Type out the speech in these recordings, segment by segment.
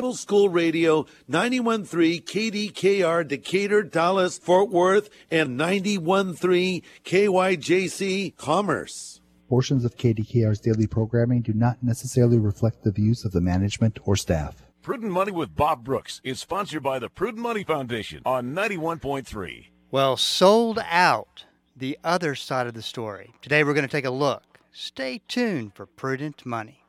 Bible School Radio 913 KDKR Decatur, Dallas, Fort Worth, and 913 KYJC Commerce. Portions of KDKR's daily programming do not necessarily reflect the views of the management or staff. Prudent Money with Bob Brooks is sponsored by the Prudent Money Foundation on 91.3. Well, sold out, the other side of the story. Today we're going to take a look. Stay tuned for Prudent Money.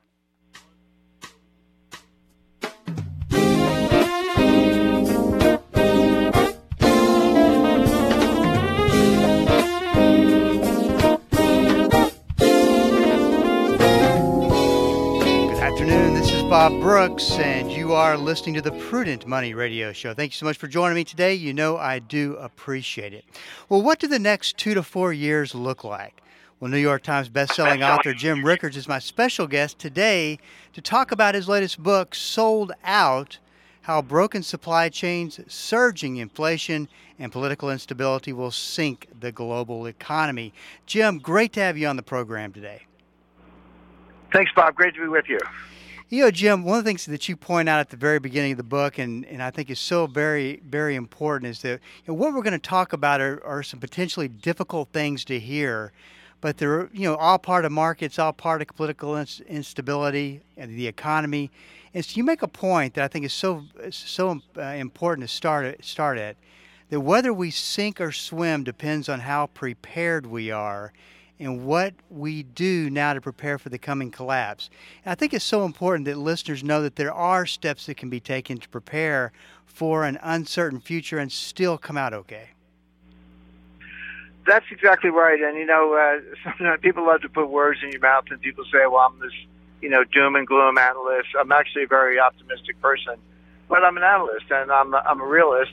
Bob Brooks, and you are listening to the Prudent Money Radio Show. Thank you so much for joining me today. You know I do appreciate it. Well, what do the next two to four years look like? Well, New York Times bestselling author Jim Rickards is my special guest today to talk about his latest book, Sold Out How Broken Supply Chains, Surging Inflation, and Political Instability Will Sink the Global Economy. Jim, great to have you on the program today. Thanks, Bob. Great to be with you. You know, Jim, one of the things that you point out at the very beginning of the book, and, and I think is so very, very important, is that you know, what we're going to talk about are, are some potentially difficult things to hear, but they're you know all part of markets, all part of political instability and the economy. And so you make a point that I think is so so uh, important to start start at that whether we sink or swim depends on how prepared we are and what we do now to prepare for the coming collapse. And I think it's so important that listeners know that there are steps that can be taken to prepare for an uncertain future and still come out okay. That's exactly right. And, you know, uh, sometimes people love to put words in your mouth, and people say, well, I'm this, you know, doom and gloom analyst. I'm actually a very optimistic person, but I'm an analyst and I'm I'm a realist.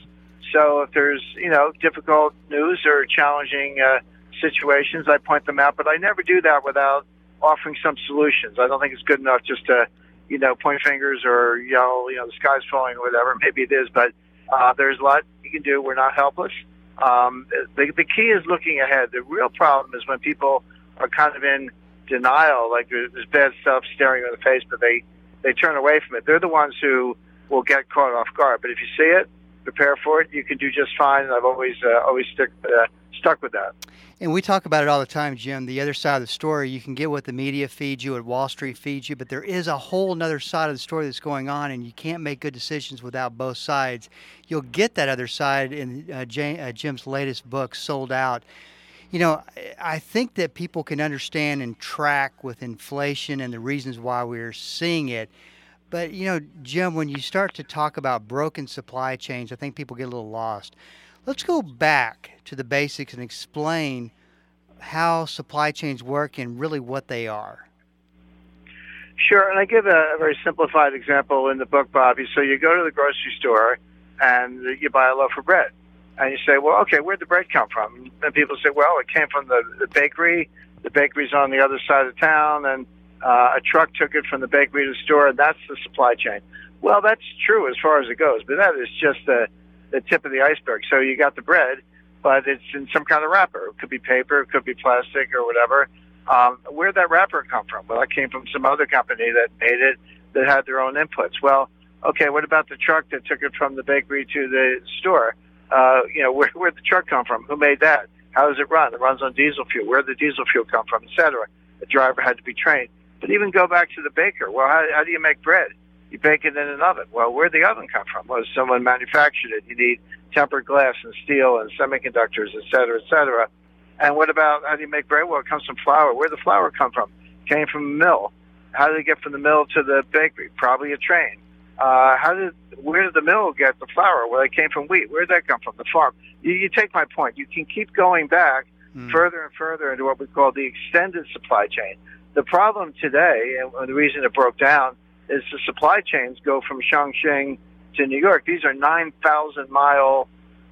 So if there's, you know, difficult news or challenging uh, situations. I point them out, but I never do that without offering some solutions. I don't think it's good enough just to, you know, point fingers or yell, you know, the sky's falling or whatever. Maybe it is, but uh, there's a lot you can do. We're not helpless. Um, the, the key is looking ahead. The real problem is when people are kind of in denial, like there's, there's bad stuff staring in the face, but they, they turn away from it. They're the ones who will get caught off guard. But if you see it, prepare for it, you can do just fine. And I've always uh, always stick uh, stuck with that. And we talk about it all the time, Jim. The other side of the story, you can get what the media feeds you, what Wall Street feeds you, but there is a whole other side of the story that's going on, and you can't make good decisions without both sides. You'll get that other side in uh, uh, Jim's latest book, Sold Out. You know, I think that people can understand and track with inflation and the reasons why we're seeing it. But, you know, Jim, when you start to talk about broken supply chains, I think people get a little lost. Let's go back to the basics and explain how supply chains work and really what they are. Sure, and I give a, a very simplified example in the book, Bobby. So you go to the grocery store and you buy a loaf of bread, and you say, "Well, okay, where'd the bread come from?" And people say, "Well, it came from the, the bakery. The bakery's on the other side of town, and uh, a truck took it from the bakery to the store, and that's the supply chain." Well, that's true as far as it goes, but that is just the the tip of the iceberg. So you got the bread, but it's in some kind of wrapper. It could be paper, it could be plastic or whatever. Um, where'd that wrapper come from? Well, it came from some other company that made it that had their own inputs. Well, okay, what about the truck that took it from the bakery to the store? Uh, you know, where, where'd the truck come from? Who made that? How does it run? It runs on diesel fuel. Where'd the diesel fuel come from, et cetera? The driver had to be trained. But even go back to the baker. Well, how, how do you make bread? You bake it in an oven. Well, where'd the oven come from? Well, someone manufactured it. You need tempered glass and steel and semiconductors, et cetera, et cetera. And what about how do you make bread? Well, it comes from flour. Where'd the flour come from? Came from a mill. How did it get from the mill to the bakery? Probably a train. Uh, how did where did the mill get the flour? Well, it came from wheat. Where did that come from? The farm. You, you take my point. You can keep going back mm. further and further into what we call the extended supply chain. The problem today, and the reason it broke down, is the supply chains go from Chongqing to New York. These are 9,000 mile,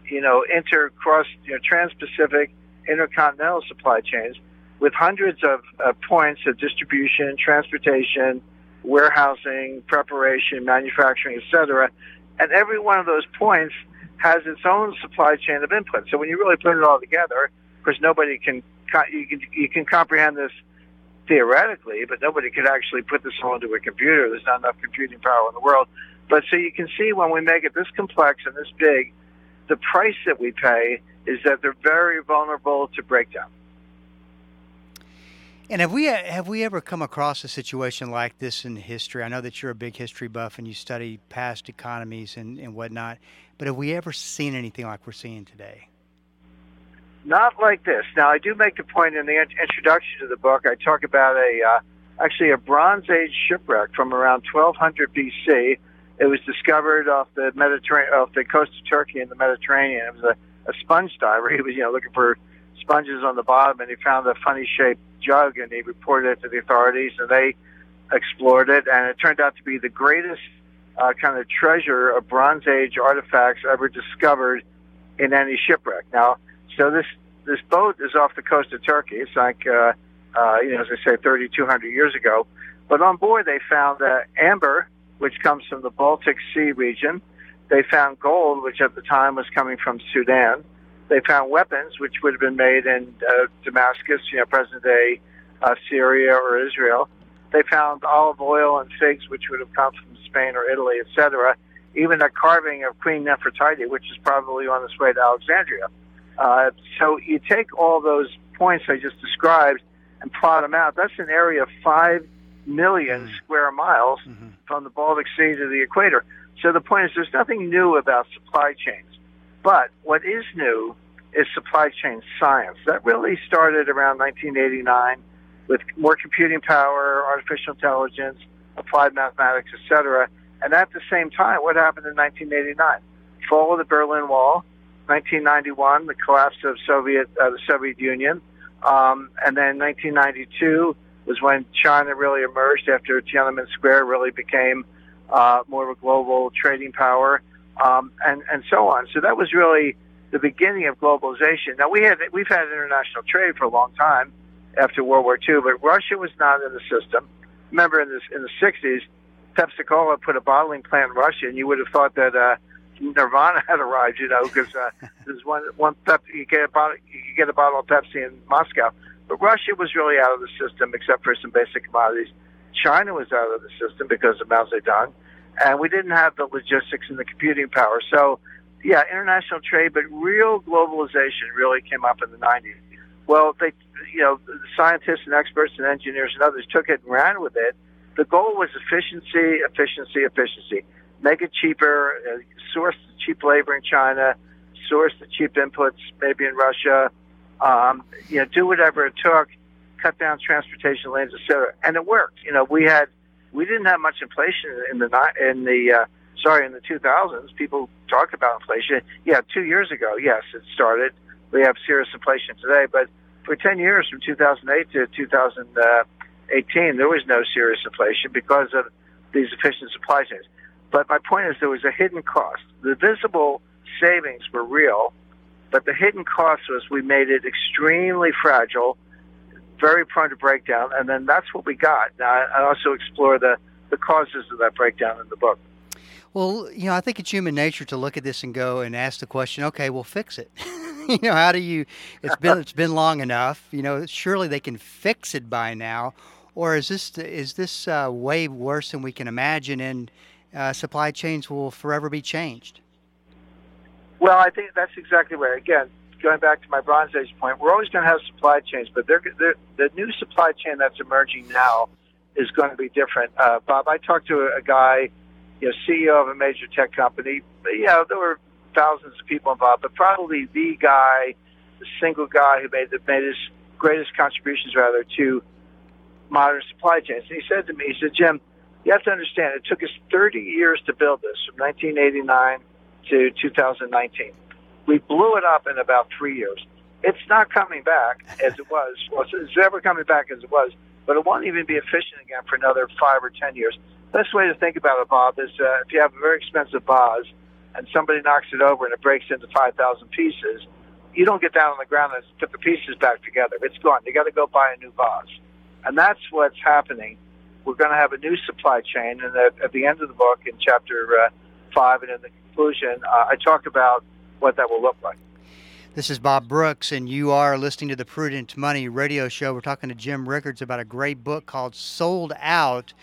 you know, intercross, you know, trans-Pacific intercontinental supply chains with hundreds of uh, points of distribution, transportation, warehousing, preparation, manufacturing, etc. And every one of those points has its own supply chain of input. So when you really put it all together, of course, nobody can you can you can comprehend this theoretically, but nobody could actually put this all into a computer. There's not enough computing power in the world. But so you can see when we make it this complex and this big, the price that we pay is that they're very vulnerable to breakdown. And have we have we ever come across a situation like this in history? I know that you're a big history buff and you study past economies and, and whatnot, but have we ever seen anything like we're seeing today? Not like this. Now, I do make the point in the introduction to the book. I talk about a uh, actually a Bronze Age shipwreck from around 1200 BC. It was discovered off the Mediterranean, off the coast of Turkey in the Mediterranean. It was a, a sponge diver. He was, you know, looking for sponges on the bottom, and he found a funny shaped jug, and he reported it to the authorities, and they explored it, and it turned out to be the greatest uh, kind of treasure of Bronze Age artifacts ever discovered in any shipwreck. Now, so this this boat is off the coast of Turkey. It's like, uh, uh, you know, as I say, 3,200 years ago. But on board, they found uh, amber, which comes from the Baltic Sea region. They found gold, which at the time was coming from Sudan. They found weapons, which would have been made in uh, Damascus, you know, present day uh, Syria or Israel. They found olive oil and figs, which would have come from Spain or Italy, etc. Even a carving of Queen Nefertiti, which is probably on its way to Alexandria. Uh, so you take all those points I just described and plot them out. That's an area of five million mm-hmm. square miles mm-hmm. from the Baltic Sea to the equator. So the point is, there's nothing new about supply chains. But what is new is supply chain science. That really started around 1989 with more computing power, artificial intelligence, applied mathematics, etc. And at the same time, what happened in 1989? Fall of the Berlin Wall, 1991, the collapse of Soviet uh, the Soviet Union, um, and then 1992 was when China really emerged after Tiananmen Square really became uh, more of a global trading power, um, and and so on. So that was really the beginning of globalization. Now we had we've had international trade for a long time after World War II, but Russia was not in the system. Remember in the in the 60s, Pepsi Cola put a bottling plant in Russia, and you would have thought that. Uh, Nirvana had arrived, you know, because uh, there's one one Pepsi, you get a bottle you get a bottle of Pepsi in Moscow, but Russia was really out of the system except for some basic commodities. China was out of the system because of Mao Zedong, and we didn't have the logistics and the computing power. So, yeah, international trade, but real globalization really came up in the 90s. Well, they, you know, the scientists and experts and engineers and others took it and ran with it. The goal was efficiency, efficiency, efficiency make it cheaper, uh, source cheap labor in China, source the cheap inputs maybe in Russia, um, you know, do whatever it took, cut down transportation lanes, etc. And it worked. You know, we had we didn't have much inflation in the in the uh, sorry in the 2000s. People talk about inflation. Yeah, two years ago, yes, it started. We have serious inflation today, but for 10 years, from 2008 to 2018, there was no serious inflation because of these efficient supply chains. But my point is, there was a hidden cost. The visible savings were real, but the hidden cost was we made it extremely fragile, very prone to breakdown, and then that's what we got. Now, I also explore the, the causes of that breakdown in the book. Well, you know, I think it's human nature to look at this and go and ask the question, okay, we'll fix it. you know, how do you? It's been it's been long enough. You know, surely they can fix it by now, or is this is this uh, way worse than we can imagine? And uh, supply chains will forever be changed. Well, I think that's exactly right. Again, going back to my Bronze Age point, we're always going to have supply chains, but they're, they're, the new supply chain that's emerging now is going to be different. Uh, Bob, I talked to a, guy, you know, CEO of a major tech company. Yeah, there were thousands of people involved, but probably the guy, the single guy who made the made his greatest contributions rather to modern supply chains. And he said to me, he said, Jim, you have to understand, it took us 30 years to build this from 1989 to 2019. We blew it up in about three years. It's not coming back as it was. Well, it's never coming back as it was, but it won't even be efficient again for another five or 10 years. Best way to think about it, Bob, is uh, if you have a very expensive vase and somebody knocks it over and it breaks into 5,000 pieces, you don't get down on the ground and put the pieces back together. It's gone. You got to go buy a new vase. And that's what's happening we're going to have a new supply chain. And at, at the end of the book, in chapter uh, five and in the conclusion, uh, I talk about what that will look like. This is Bob Brooks, and you are listening to the Prudent Money Radio Show. We're talking to Jim Rickards about a great book called Sold Out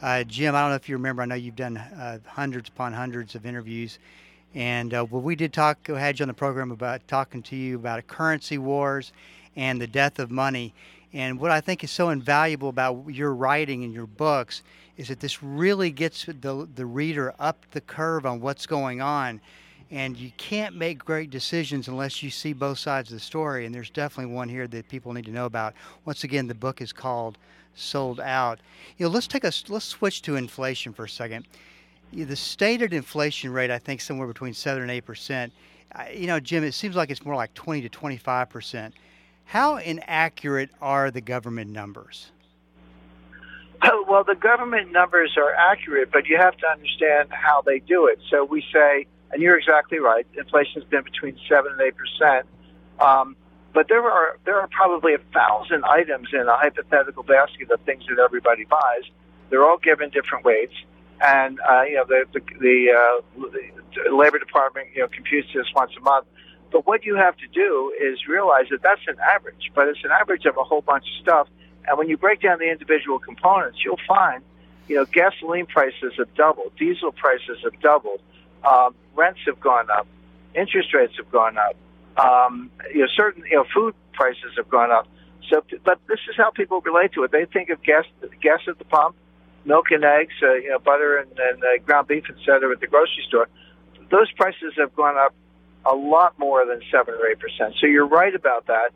Uh, Jim, I don't know if you remember. I know you've done uh, hundreds upon hundreds of interviews, and uh, well, we did talk. Had you on the program about talking to you about currency wars and the death of money. And what I think is so invaluable about your writing and your books is that this really gets the the reader up the curve on what's going on. And you can't make great decisions unless you see both sides of the story. And there's definitely one here that people need to know about. Once again, the book is called "Sold Out." You know, let's take a let's switch to inflation for a second. The stated inflation rate, I think, somewhere between seven and eight percent. You know, Jim, it seems like it's more like twenty to twenty-five percent. How inaccurate are the government numbers? Well, the government numbers are accurate, but you have to understand how they do it. So we say, and you're exactly right, inflation's been between seven and eight percent. Um, but there are there are probably a thousand items in a hypothetical basket of things that everybody buys. They're all given different weights, and uh, you know the the, the, uh, the Labor Department you know computes this once a month. But what you have to do is realize that that's an average, but it's an average of a whole bunch of stuff. And when you break down the individual components, you'll find, you know, gasoline prices have doubled, diesel prices have doubled, um, rents have gone up, interest rates have gone up, um, you know, certain you know food prices have gone up. So, but this is how people relate to it. They think of gas, gas at the pump, milk and eggs, uh, you know, butter and, and uh, ground beef, et cetera, at the grocery store. Those prices have gone up a lot more than seven or eight percent. So you're right about that.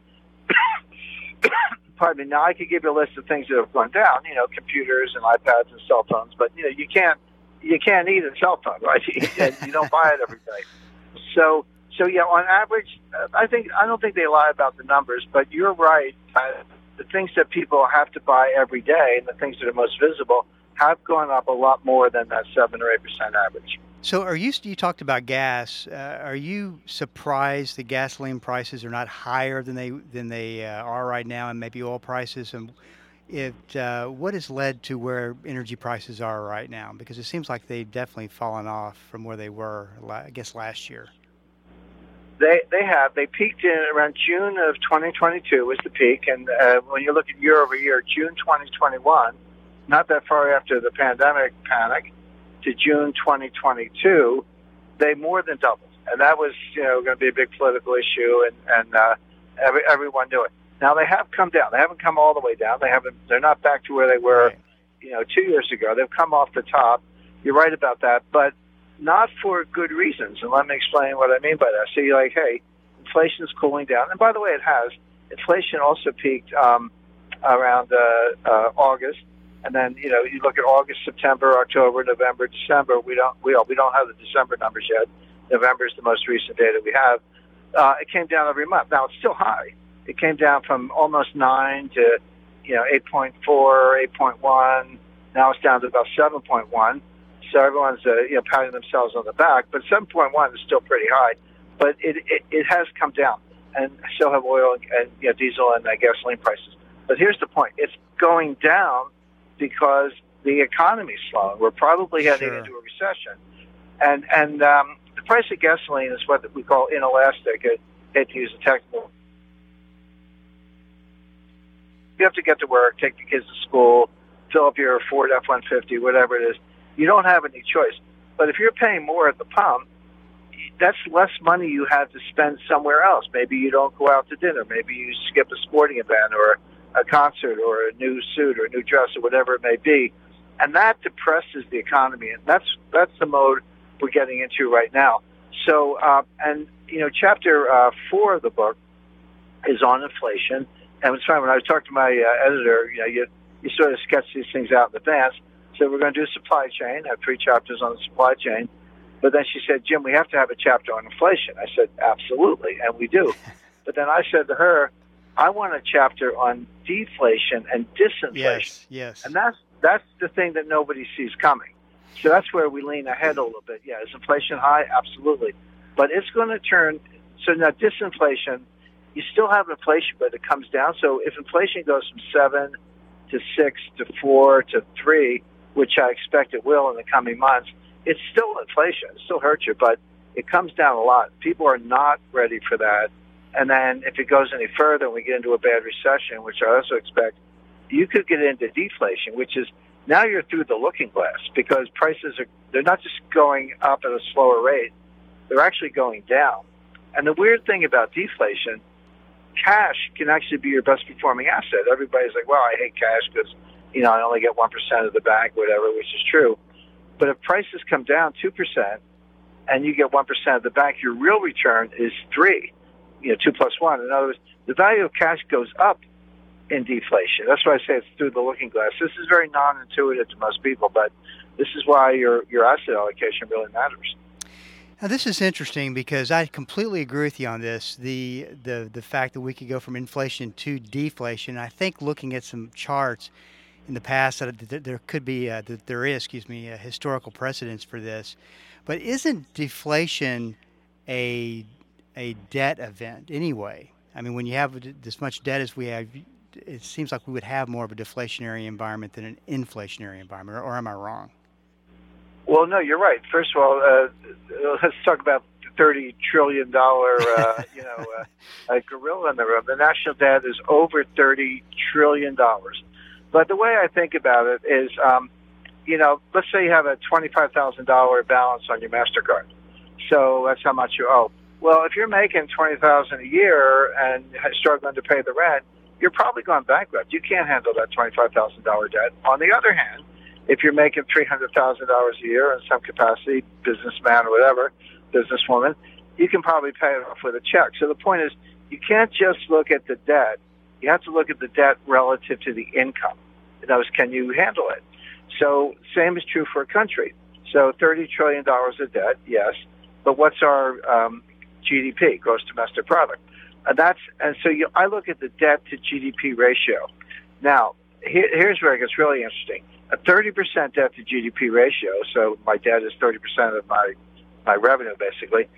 Pardon me. Now I could give you a list of things that have gone down. You know, computers and iPads and cell phones, but you know you can't you can't eat a cell phone, right? you don't buy it every day. So so yeah, on average, uh, I think I don't think they lie about the numbers, but you're right. Uh, the things that people have to buy every day and the things that are most visible have gone up a lot more than that seven or eight percent average. So, are you you talked about gas? Uh, are you surprised that gasoline prices are not higher than they than they uh, are right now, and maybe oil prices? And it uh, what has led to where energy prices are right now? Because it seems like they've definitely fallen off from where they were, I guess, last year. They they have they peaked in around June of 2022 was the peak, and uh, when you look at year over year, June 2021, not that far after the pandemic panic, to June 2022, they more than doubled, and that was you know going to be a big political issue, and and uh, every, everyone knew it. Now they have come down. They haven't come all the way down. They haven't. They're not back to where they were, Right. you know, two years ago. They've come off the top. You're right about that, but not for good reasons. And let me explain what I mean by that. So you're like, hey, inflation's cooling down, and by the way, it has. Inflation also peaked um, around uh, uh, August, and then you know you look at August, September, October, November, December. We don't we don't, we don't have the December numbers yet. November is the most recent data we have. Uh, it came down every month. Now it's still high. It came down from almost nine to you know 8.4, 8.1. Now it's down to about 7.1. So everyone's uh, you know patting themselves on the back, but 7.1 is still pretty high. But it it, it has come down, and so have oil and, and you know, diesel and uh, gasoline prices. But here's the point: it's going down because the economy's slowing. We're probably heading Sure. into a recession, and and um, the price of gasoline is what we call inelastic. I hate to use a technical. You have to get to work, take the kids to school, fill up your Ford F-150, whatever it is. You don't have any choice. But if you're paying more at the pump, that's less money you have to spend somewhere else. Maybe you don't go out to dinner. Maybe you skip a sporting event or a concert or a new suit or a new dress or whatever it may be, and that depresses the economy. And that's that's the mode we're getting into right now. So, uh, and you know, chapter uh, four of the book is on inflation. And it's funny when I was talking to my uh, editor. You know, you you sort of sketch these things out in advance. So we're going to do supply chain. I have three chapters on the supply chain. But then she said, Jim, we have to have a chapter on inflation. I said, absolutely, and we do. but then I said to her, I want a chapter on deflation and disinflation. Yes, yes. And that's that's the thing that nobody sees coming. So that's where we lean ahead a little bit. Yeah, is inflation high? Absolutely. But it's going to turn. So now disinflation, you still have inflation, but it comes down. So if inflation goes from seven to six to four to three, which I expect it will in the coming months, it's still inflation. It still hurts you, but it comes down a lot. People are not ready for that. And then if it goes any further and we get into a bad recession, which I also expect, you could get into deflation, which is Now you're through the looking glass because prices are they're not just going up at a slower rate, they're actually going down. And the weird thing about deflation, cash can actually be your best performing asset. Everybody's like, well, I hate cash because, you know, I only get 1% of the bank, whatever, which is true. But if prices come down 2% and you get 1% of the bank, your real return is 3, you know, 2 plus 1. In other words, the value of cash goes up in deflation. That's why I say it's through the looking glass. This is very non-intuitive to most people, but this is why your, your asset allocation really matters. Now, this is interesting because I completely agree with you on this. The, the, the fact that we could go from inflation to deflation. I think looking at some charts in the past that there could be, a, that there is, excuse me, historical precedence for this. But isn't deflation a, a debt event anyway? I mean, when you have this much debt as we have, it seems like we would have more of a deflationary environment than an inflationary environment, or, or am I wrong? Well, no, you're right. First of all, uh, let's talk about the thirty trillion dollar, uh, you know, uh, gorilla in the room. The national debt is over thirty trillion dollars. But the way I think about it is, um, you know, let's say you have a twenty-five thousand dollar balance on your Mastercard, so that's how much you owe. Well, if you're making twenty thousand a year and struggling to pay the rent, you're probably going bankrupt. You can't handle that twenty-five thousand dollar debt. On the other hand if you're making three hundred thousand dollars a year in some capacity, businessman or whatever, businesswoman, you can probably pay it off with a check. So the point is, you can't just look at the debt. You have to look at the debt relative to the income. In other words, can you handle it? So same is true for a country. So thirty trillion dollars of debt, yes, but what's our um, GDP, gross domestic product? And that's and so you, I look at the debt to GDP ratio. Now, here, here's where it gets really interesting a 30% debt to GDP ratio, so my debt is 30% of my, my revenue basically,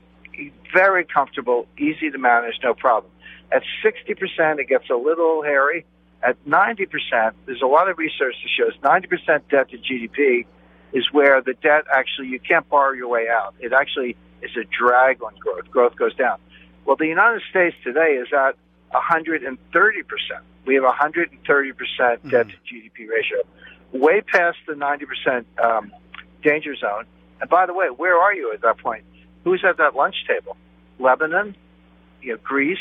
very comfortable, easy to manage, no problem. At 60%, it gets a little hairy. At 90%, there's a lot of research that shows 90% debt to GDP is where the debt actually, you can't borrow your way out. It actually is a drag on growth. Growth goes down. Well, the United States today is at 130%. We have 130% debt mm-hmm. to GDP ratio way past the 90% um, danger zone. And by the way, where are you at that point? Who's at that lunch table? Lebanon, you know, Greece,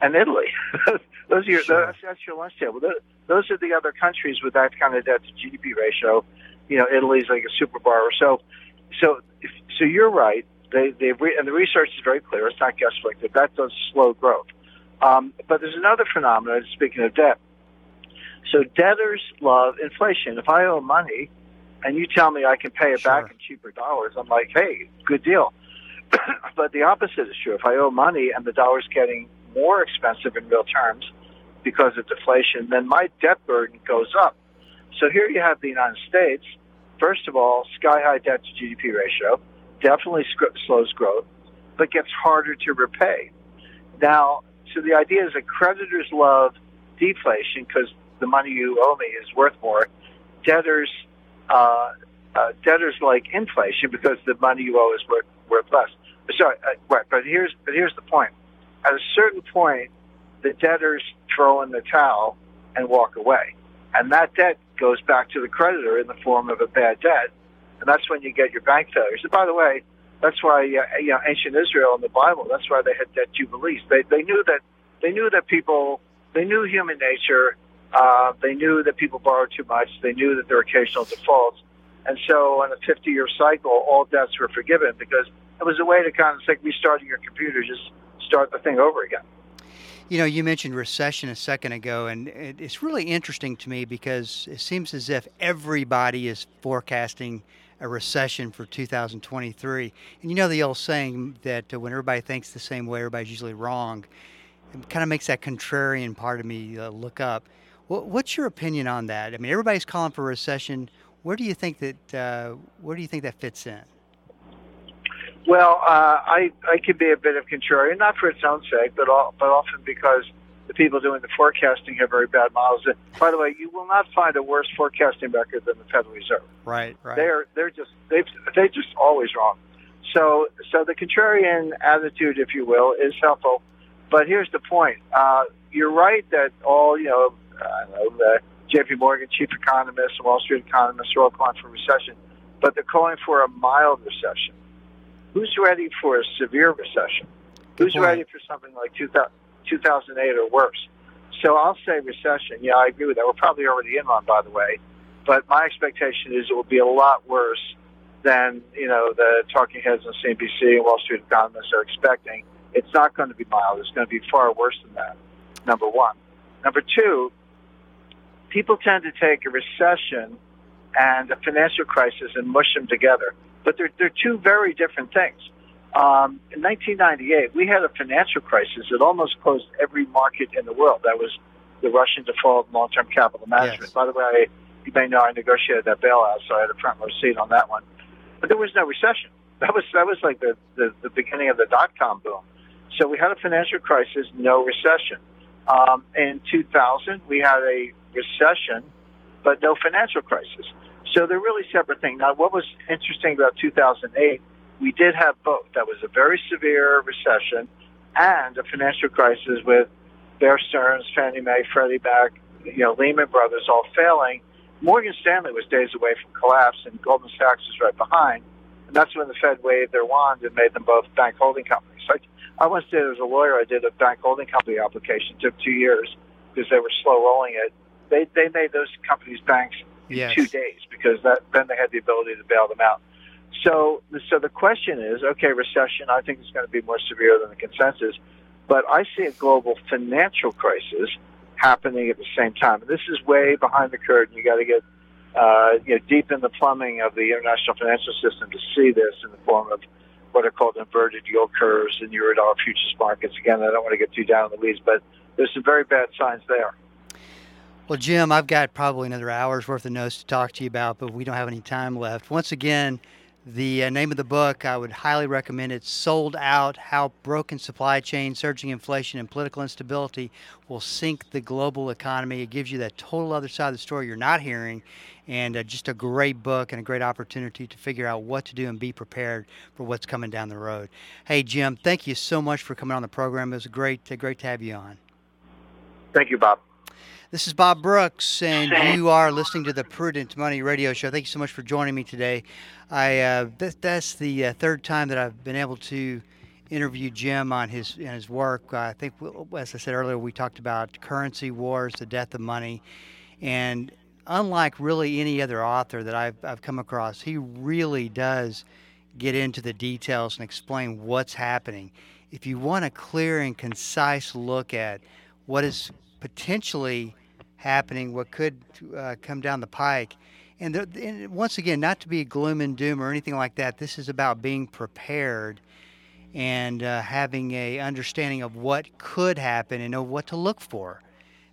and Italy. those are your, sure. that's, that's your lunch table. Those, those are the other countries with that kind of debt to GDP ratio. You know, Italy's like a super borrower. So, so, if, so you're right. They, they re- and the research is very clear. It's not guesswork that that does slow growth. Um, but there's another phenomenon. Speaking of debt, so debtors love inflation. If I owe money and you tell me I can pay it sure. back in cheaper dollars, I'm like, hey, good deal. but the opposite is true. If I owe money and the dollar's getting more expensive in real terms because of deflation, then my debt burden goes up. So here you have the United States. First of all, sky high debt to GDP ratio definitely slows growth, but gets harder to repay. Now, so the idea is that creditors love deflation because the money you owe me is worth more. Debtors, uh, uh, debtors like inflation because the money you owe is worth, worth less. Sorry, uh, right, but here's but here's the point. At a certain point, the debtors throw in the towel and walk away, and that debt goes back to the creditor in the form of a bad debt, and that's when you get your bank failures. And by the way, that's why uh, you know ancient Israel in the Bible. That's why they had that jubilees. They they knew that they knew that people they knew human nature uh, they knew that people borrowed too much. They knew that there were occasional defaults. And so on a 50 year cycle, all debts were forgiven because it was a way to kind of like restarting your computer, just start the thing over again. You know, you mentioned recession a second ago, and it's really interesting to me because it seems as if everybody is forecasting a recession for 2023. And you know the old saying that uh, when everybody thinks the same way, everybody's usually wrong. It kind of makes that contrarian part of me uh, look up. What's your opinion on that? I mean, everybody's calling for a recession. Where do you think that uh, where do you think that fits in? Well, uh, I I can be a bit of contrarian, not for its own sake, but all, but often because people doing the forecasting have very bad models. And by the way, you will not find a worse forecasting record than the Federal Reserve. Right, right. They're they're just they they just always wrong. So so the contrarian attitude, if you will, is helpful. But here's the point: uh, you're right that all you know I know, the J.P. Morgan, chief economists, and Wall Street economists are all calling for recession, but they're calling for a mild recession. Who's ready for a severe recession? Who's ready for something like 2000, 2008 or worse? So I'll say recession. Yeah, I agree with that. We're probably already in one, by the way. But my expectation is it will be a lot worse than you know the talking heads on CNBC and Wall Street economists are expecting. It's not going to be mild. It's going to be far worse than that. Number one. Number two. People tend to take a recession and a financial crisis and mush them together, but they're they're two very different things. Um, in 1998, we had a financial crisis that almost closed every market in the world. That was the Russian default long-term capital management. Yes. By the way, you may know I negotiated that bailout, so I had a front row seat on that one. But there was no recession. That was that was like the, the, the beginning of the dot com boom. So we had a financial crisis, no recession. Um, in 2000, we had a recession, but no financial crisis. So they're really separate things. Now, what was interesting about 2008, we did have both. That was a very severe recession and a financial crisis with Bear Stearns, Fannie Mae, Freddie Mac, you know, Lehman Brothers all failing. Morgan Stanley was days away from collapse, and Goldman Sachs was right behind. And that's when the Fed waved their wand and made them both bank holding companies. I, I once did, as a lawyer, I did a bank holding company application. It took two years because they were slow rolling it. They, they made those companies banks in Yes. two days because that, then they had the ability to bail them out. So, so the question is, okay, recession. I think it's going to be more severe than the consensus, but I see a global financial crisis happening at the same time. This is way behind the curtain. You got to get uh, you know deep in the plumbing of the international financial system to see this in the form of what are called inverted yield curves in Eurodollar futures markets. Again, I don't want to get too down in the weeds, but there's some very bad signs there. Well, Jim, I've got probably another hour's worth of notes to talk to you about, but we don't have any time left. Once again, the uh, name of the book, I would highly recommend it. Sold Out How Broken Supply Chain, Surging Inflation, and Political Instability Will Sink the Global Economy. It gives you that total other side of the story you're not hearing, and uh, just a great book and a great opportunity to figure out what to do and be prepared for what's coming down the road. Hey, Jim, thank you so much for coming on the program. It was great, uh, great to have you on. Thank you, Bob. This is Bob Brooks, and you are listening to the Prudent Money Radio Show. Thank you so much for joining me today. I uh, th- that's the uh, third time that I've been able to interview Jim on his on his work. I think, as I said earlier, we talked about currency wars, the death of money, and unlike really any other author that I've I've come across, he really does get into the details and explain what's happening. If you want a clear and concise look at what is potentially happening, what could uh, come down the pike. And, the, and once again, not to be gloom and doom or anything like that. This is about being prepared and uh, having a understanding of what could happen and know what to look for.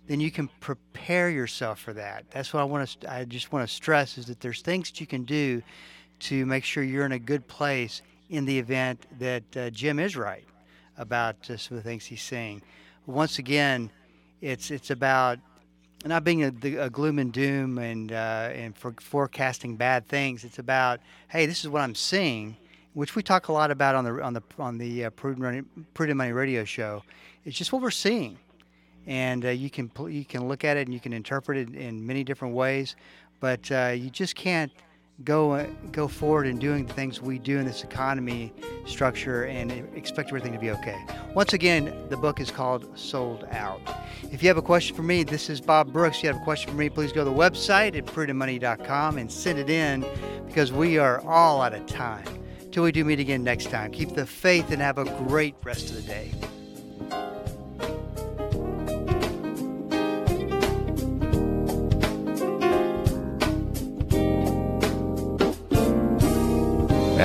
Then you can prepare yourself for that. That's what I want to. I just want to stress is that there's things that you can do to make sure you're in a good place in the event that uh, Jim is right about uh, some of the things he's saying. Once again, it's it's about not being a, a gloom and doom and uh, and for forecasting bad things. It's about hey, this is what I'm seeing, which we talk a lot about on the on the on the uh, Prudent, Money, Prudent Money Radio Show. It's just what we're seeing, and uh, you can you can look at it and you can interpret it in many different ways, but uh, you just can't go go forward in doing the things we do in this economy structure and expect everything to be okay. Once again, the book is called Sold Out. If you have a question for me, this is Bob Brooks. If you have a question for me, please go to the website at prudentmoney.com and send it in because we are all out of time. Till we do meet again next time, keep the faith and have a great rest of the day.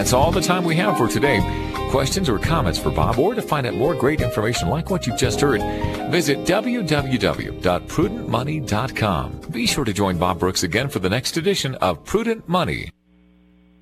That's all the time we have for today. Questions or comments for Bob, or to find out more great information like what you've just heard, visit www.prudentmoney.com. Be sure to join Bob Brooks again for the next edition of Prudent Money.